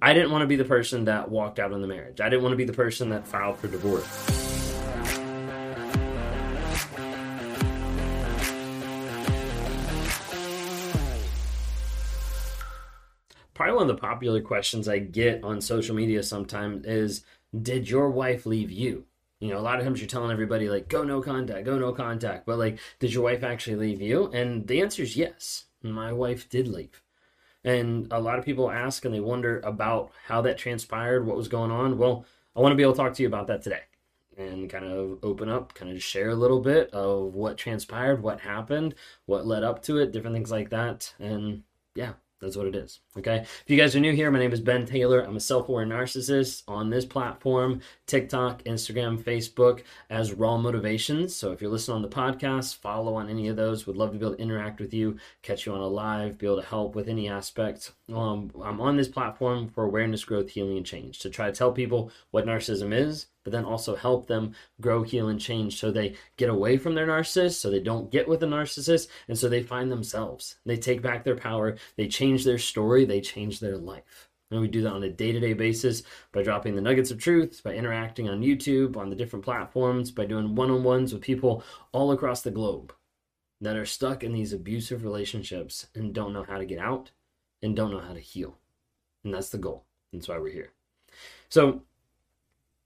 I didn't want to be the person that walked out on the marriage. I didn't want to be the person that filed for divorce. Probably one of the popular questions I get on social media sometimes is Did your wife leave you? You know, a lot of times you're telling everybody, like, go no contact, go no contact. But, like, did your wife actually leave you? And the answer is yes. My wife did leave. And a lot of people ask and they wonder about how that transpired, what was going on. Well, I want to be able to talk to you about that today and kind of open up, kind of share a little bit of what transpired, what happened, what led up to it, different things like that. And yeah, that's what it is. Okay. If you guys are new here, my name is Ben Taylor. I'm a self aware narcissist on this platform TikTok, Instagram, Facebook as Raw Motivations. So if you're listening on the podcast, follow on any of those. Would love to be able to interact with you, catch you on a live, be able to help with any aspect. Um, I'm on this platform for awareness, growth, healing, and change to try to tell people what narcissism is but then also help them grow, heal, and change so they get away from their narcissist, so they don't get with a narcissist, and so they find themselves. They take back their power, they change their story, they change their life. And we do that on a day to day basis by dropping the nuggets of truth, by interacting on YouTube, on the different platforms, by doing one on ones with people all across the globe that are stuck in these abusive relationships and don't know how to get out and don't know how to heal. And that's the goal. That's why we're here. So,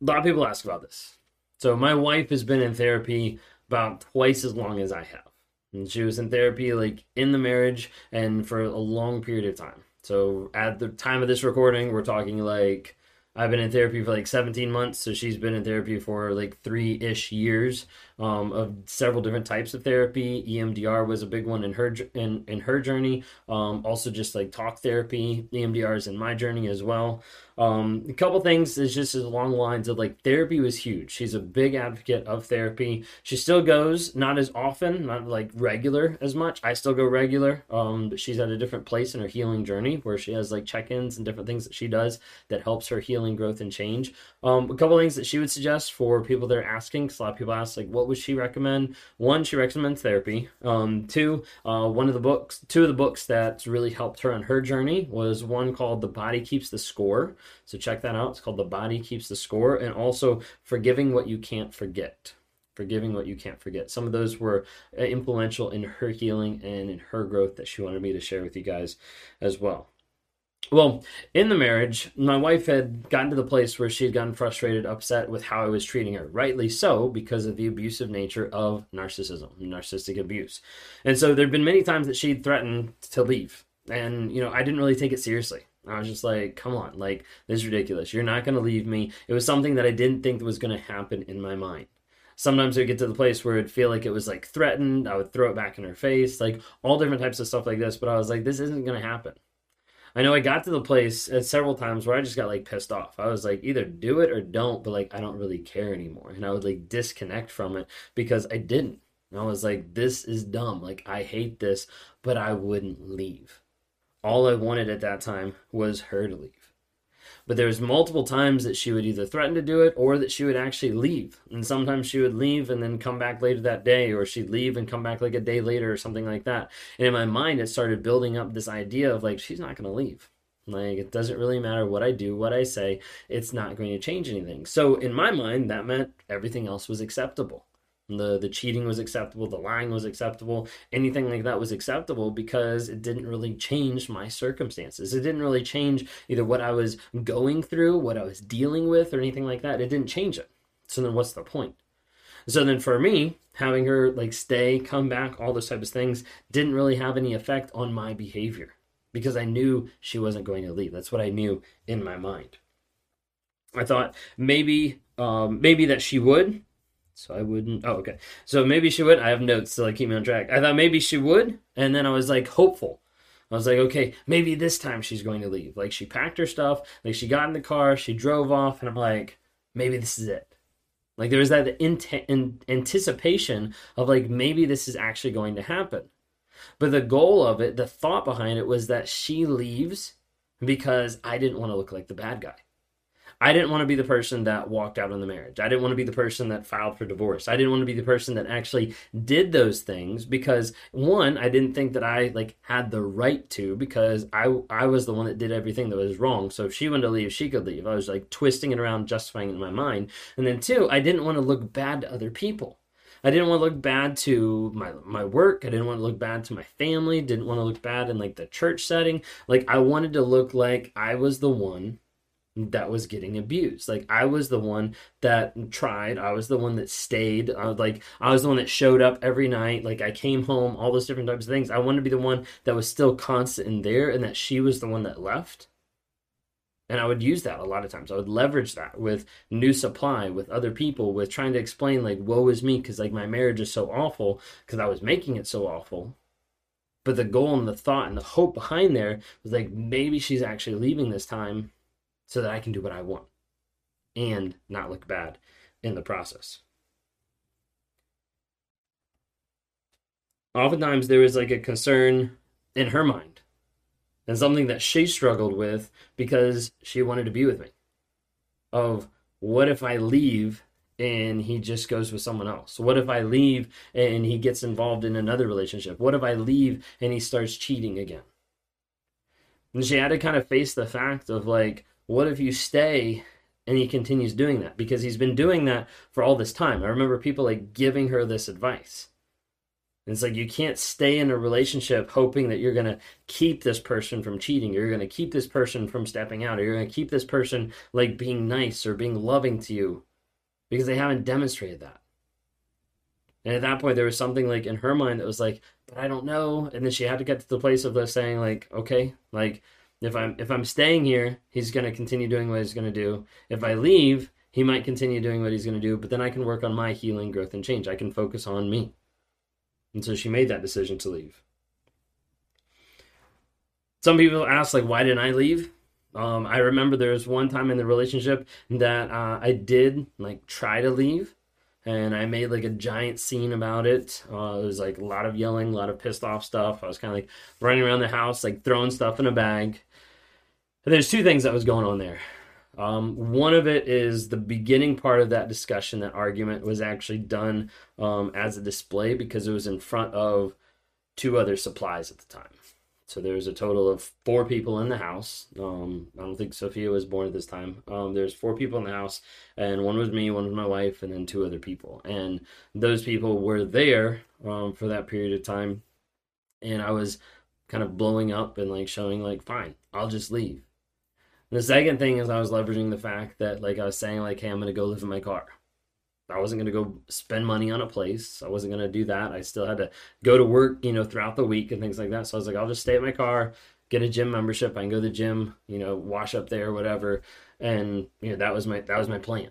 a lot of people ask about this. So my wife has been in therapy about twice as long as I have. And she was in therapy like in the marriage and for a long period of time. So at the time of this recording, we're talking like I've been in therapy for like 17 months, so she's been in therapy for like three ish years um, of several different types of therapy. EMDR was a big one in her in in her journey. Um, also, just like talk therapy, EMDR is in my journey as well. Um, a couple things is just along the lines of like therapy was huge. She's a big advocate of therapy. She still goes, not as often, not like regular as much. I still go regular, um, but she's at a different place in her healing journey where she has like check-ins and different things that she does that helps her healing, growth, and change. Um, a couple things that she would suggest for people that are asking, because a lot of people ask like, what would she recommend? One, she recommends therapy. Um, two, uh, one of the books, two of the books that really helped her on her journey was one called "The Body Keeps the Score." So check that out. It's called The Body Keeps the Score. And also Forgiving What You Can't Forget. Forgiving What You Can't Forget. Some of those were uh, influential in her healing and in her growth that she wanted me to share with you guys as well. Well, in the marriage, my wife had gotten to the place where she had gotten frustrated, upset with how I was treating her. Rightly so, because of the abusive nature of narcissism, narcissistic abuse. And so there had been many times that she'd threatened to leave. And, you know, I didn't really take it seriously. I was just like, come on, like, this is ridiculous. You're not going to leave me. It was something that I didn't think was going to happen in my mind. Sometimes it would get to the place where it'd feel like it was like threatened. I would throw it back in her face, like all different types of stuff like this. But I was like, this isn't going to happen. I know I got to the place at several times where I just got like pissed off. I was like, either do it or don't, but like, I don't really care anymore. And I would like disconnect from it because I didn't. And I was like, this is dumb. Like, I hate this, but I wouldn't leave all I wanted at that time was her to leave. But there was multiple times that she would either threaten to do it or that she would actually leave. And sometimes she would leave and then come back later that day, or she'd leave and come back like a day later or something like that. And in my mind, it started building up this idea of like, she's not going to leave. Like, it doesn't really matter what I do, what I say, it's not going to change anything. So, in my mind, that meant everything else was acceptable the the cheating was acceptable the lying was acceptable anything like that was acceptable because it didn't really change my circumstances. It didn't really change either what i was going through what i was dealing with or anything like that. It didn't change it. So then what's the point? So then for me having her like stay come back all those types of things didn't really have any effect on my behavior because i knew she wasn't going to leave. That's what i knew in my mind. I thought maybe um, maybe that she would so I wouldn't. Oh, okay. So maybe she would. I have notes to like keep me on track. I thought maybe she would, and then I was like hopeful. I was like, okay, maybe this time she's going to leave. Like she packed her stuff, like she got in the car, she drove off, and I'm like, maybe this is it. Like there was that in- anticipation of like maybe this is actually going to happen. But the goal of it, the thought behind it was that she leaves because I didn't want to look like the bad guy. I didn't want to be the person that walked out on the marriage. I didn't want to be the person that filed for divorce. I didn't want to be the person that actually did those things because one, I didn't think that I like had the right to because I I was the one that did everything that was wrong. So if she wanted to leave, she could leave. I was like twisting it around, justifying it in my mind. And then two, I didn't want to look bad to other people. I didn't want to look bad to my my work. I didn't want to look bad to my family. Didn't want to look bad in like the church setting. Like I wanted to look like I was the one that was getting abused. Like I was the one that tried. I was the one that stayed. I was like I was the one that showed up every night. Like I came home, all those different types of things. I wanted to be the one that was still constant in there and that she was the one that left. And I would use that a lot of times. I would leverage that with new supply, with other people, with trying to explain, like, woe is me, because like my marriage is so awful, because I was making it so awful. But the goal and the thought and the hope behind there was like, maybe she's actually leaving this time so that I can do what I want and not look bad in the process. Oftentimes, there was like a concern in her mind and something that she struggled with because she wanted to be with me. Of what if I leave and he just goes with someone else? What if I leave and he gets involved in another relationship? What if I leave and he starts cheating again? And she had to kind of face the fact of like, what if you stay and he continues doing that? Because he's been doing that for all this time. I remember people like giving her this advice And it's like you can't stay in a relationship hoping that you're going to keep this person from cheating, you're going to keep this person from stepping out, or you're going to keep this person like being nice or being loving to you because they haven't demonstrated that. And at that point, there was something like in her mind that was like, but I don't know. And then she had to get to the place of this saying, like, okay, like if I'm if I'm staying here, he's going to continue doing what he's going to do. If I leave, he might continue doing what he's going to do. But then I can work on my healing, growth, and change. I can focus on me. And so she made that decision to leave. Some people ask, like, why didn't I leave? Um, I remember there was one time in the relationship that uh, I did like try to leave, and I made like a giant scene about it. Uh, it was like a lot of yelling, a lot of pissed off stuff. I was kind of like running around the house, like throwing stuff in a bag. There's two things that was going on there. Um, one of it is the beginning part of that discussion, that argument was actually done um, as a display because it was in front of two other supplies at the time. So there was a total of four people in the house. Um, I don't think Sophia was born at this time. Um, there's four people in the house, and one was me, one was my wife, and then two other people. And those people were there um, for that period of time. And I was kind of blowing up and like showing like, fine, I'll just leave the second thing is I was leveraging the fact that like I was saying like, hey, I'm gonna go live in my car. I wasn't gonna go spend money on a place. I wasn't gonna do that. I still had to go to work, you know, throughout the week and things like that. So I was like, I'll just stay at my car, get a gym membership. I can go to the gym, you know, wash up there, whatever. And you know, that was my that was my plan.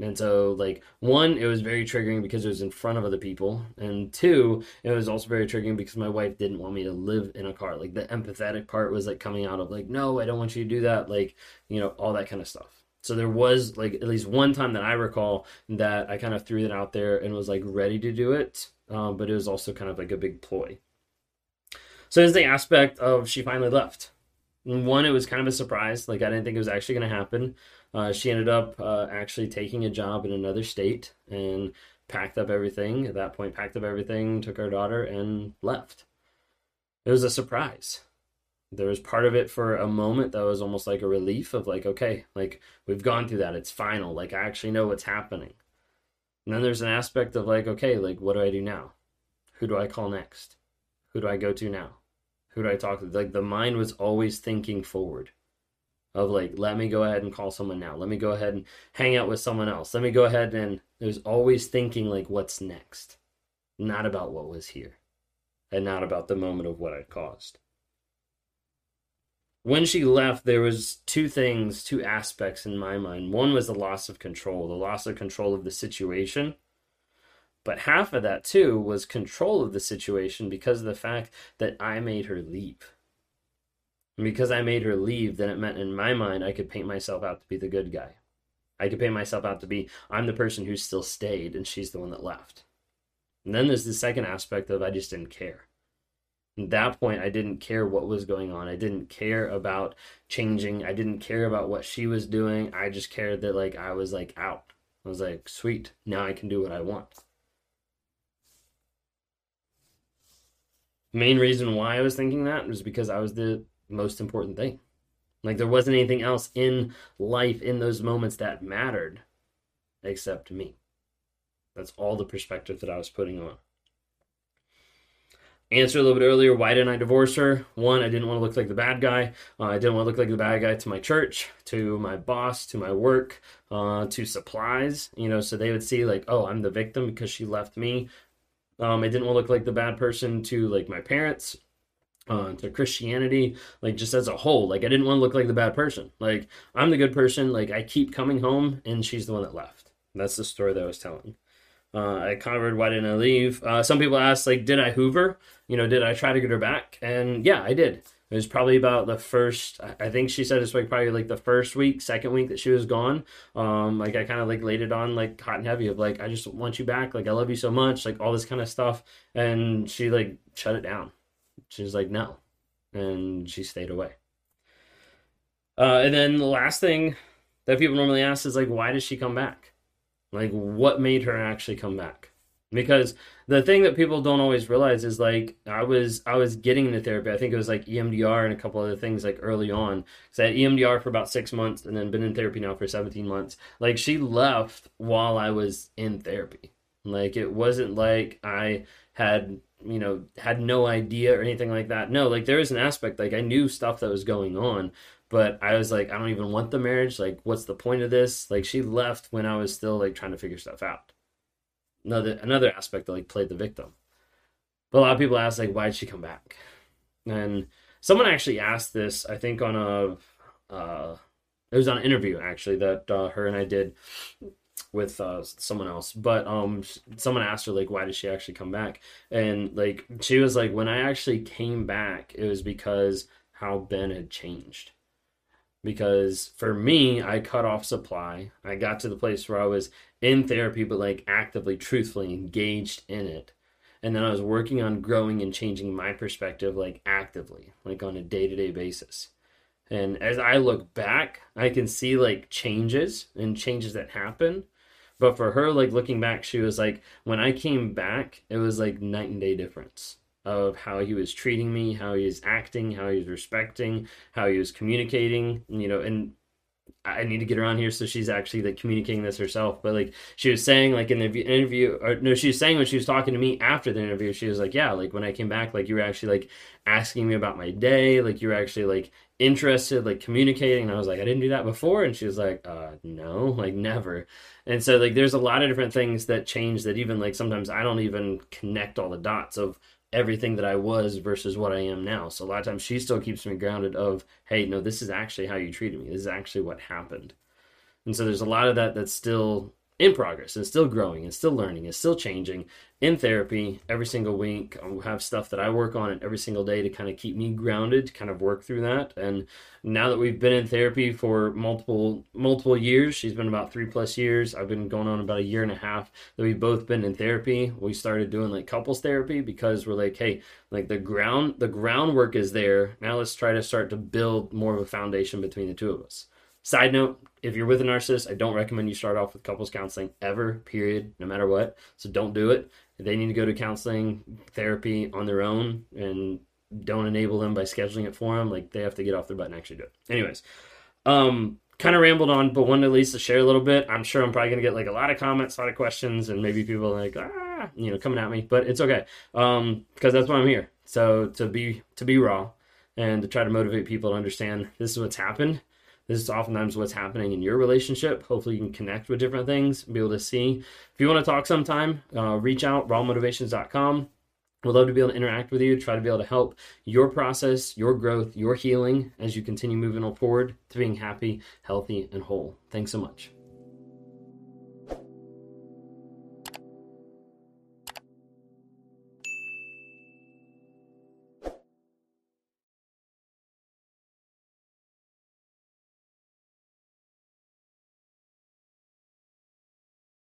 And so, like, one, it was very triggering because it was in front of other people. And two, it was also very triggering because my wife didn't want me to live in a car. Like, the empathetic part was like coming out of, like, no, I don't want you to do that. Like, you know, all that kind of stuff. So there was, like, at least one time that I recall that I kind of threw that out there and was, like, ready to do it. Um, but it was also kind of like a big ploy. So there's the aspect of she finally left. one, it was kind of a surprise. Like, I didn't think it was actually going to happen. Uh, she ended up uh, actually taking a job in another state and packed up everything. At that point, packed up everything, took our daughter, and left. It was a surprise. There was part of it for a moment that was almost like a relief of like, okay, like we've gone through that. It's final. Like I actually know what's happening. And then there's an aspect of like, okay, like what do I do now? Who do I call next? Who do I go to now? Who do I talk to? Like the mind was always thinking forward of like let me go ahead and call someone now. Let me go ahead and hang out with someone else. Let me go ahead and there's always thinking like what's next? Not about what was here and not about the moment of what i caused. When she left there was two things two aspects in my mind. One was the loss of control the loss of control of the situation. But half of that too was control of the situation because of the fact that i made her leave and because I made her leave, then it meant in my mind I could paint myself out to be the good guy. I could paint myself out to be I'm the person who still stayed and she's the one that left. And then there's the second aspect of I just didn't care. At that point, I didn't care what was going on. I didn't care about changing. I didn't care about what she was doing. I just cared that like I was like out. I was like, sweet, now I can do what I want. Main reason why I was thinking that was because I was the most important thing. Like there wasn't anything else in life in those moments that mattered except me. That's all the perspective that I was putting on. Answer a little bit earlier why didn't I divorce her? One, I didn't want to look like the bad guy. Uh, I didn't want to look like the bad guy to my church, to my boss, to my work, uh, to supplies. You know, so they would see, like, oh, I'm the victim because she left me. Um, I didn't want to look like the bad person to like my parents, uh, to Christianity, like just as a whole. Like I didn't want to look like the bad person. Like I'm the good person. Like I keep coming home, and she's the one that left. That's the story that I was telling. Uh, I covered why didn't I leave. Uh, some people ask like, did I Hoover? You know, did I try to get her back? And yeah, I did. It was probably about the first. I think she said it's like probably like the first week, second week that she was gone. Um, like I kind of like laid it on like hot and heavy of like I just want you back. Like I love you so much. Like all this kind of stuff. And she like shut it down. She was like no, and she stayed away. Uh, and then the last thing that people normally ask is like, why did she come back? Like, what made her actually come back? Because the thing that people don't always realize is like I was I was getting into therapy. I think it was like EMDR and a couple other things like early on. So I had EMDR for about six months and then been in therapy now for 17 months. Like she left while I was in therapy. Like it wasn't like I had you know had no idea or anything like that. No, like there was an aspect like I knew stuff that was going on, but I was like, I don't even want the marriage. Like, what's the point of this? Like, she left when I was still like trying to figure stuff out. Another another aspect that like played the victim. But a lot of people ask like, why did she come back? And someone actually asked this, I think on a, uh, it was on an interview actually that uh, her and I did with uh, someone else. But um, someone asked her like, why did she actually come back? And like, she was like, when I actually came back, it was because how Ben had changed because for me, I cut off supply. I got to the place where I was in therapy, but like actively, truthfully engaged in it. And then I was working on growing and changing my perspective, like actively, like on a day to day basis. And as I look back, I can see like changes and changes that happen. But for her, like looking back, she was like, when I came back, it was like night and day difference of how he was treating me, how he was acting, how he was respecting, how he was communicating, you know, and I need to get her on here so she's actually like communicating this herself. But like she was saying, like in the interview, or no, she was saying when she was talking to me after the interview, she was like, "Yeah, like when I came back, like you were actually like asking me about my day, like you were actually like interested, like communicating." And I was like, "I didn't do that before," and she was like, "Uh, no, like never." And so like there's a lot of different things that change that even like sometimes I don't even connect all the dots of everything that I was versus what I am now. So a lot of times she still keeps me grounded of, hey, no, this is actually how you treated me. This is actually what happened. And so there's a lot of that that's still in progress and still growing and still learning and still changing in therapy every single week. I have stuff that I work on every single day to kind of keep me grounded, to kind of work through that. And now that we've been in therapy for multiple multiple years, she's been about three plus years. I've been going on about a year and a half that we've both been in therapy. We started doing like couples therapy because we're like, hey, like the ground the groundwork is there. Now let's try to start to build more of a foundation between the two of us. Side note, if you're with a narcissist, I don't recommend you start off with couples counseling ever, period, no matter what. So don't do it. They need to go to counseling, therapy on their own, and don't enable them by scheduling it for them. Like they have to get off their butt and actually do it. Anyways, um, kind of rambled on, but wanted at least to share a little bit. I'm sure I'm probably gonna get like a lot of comments, a lot of questions, and maybe people like ah, you know, coming at me, but it's okay, um, because that's why I'm here. So to be to be raw and to try to motivate people to understand this is what's happened this is oftentimes what's happening in your relationship. Hopefully, you can connect with different things, be able to see. If you want to talk sometime, uh, reach out, rawmotivations.com. We'd love to be able to interact with you, try to be able to help your process, your growth, your healing as you continue moving forward to being happy, healthy, and whole. Thanks so much.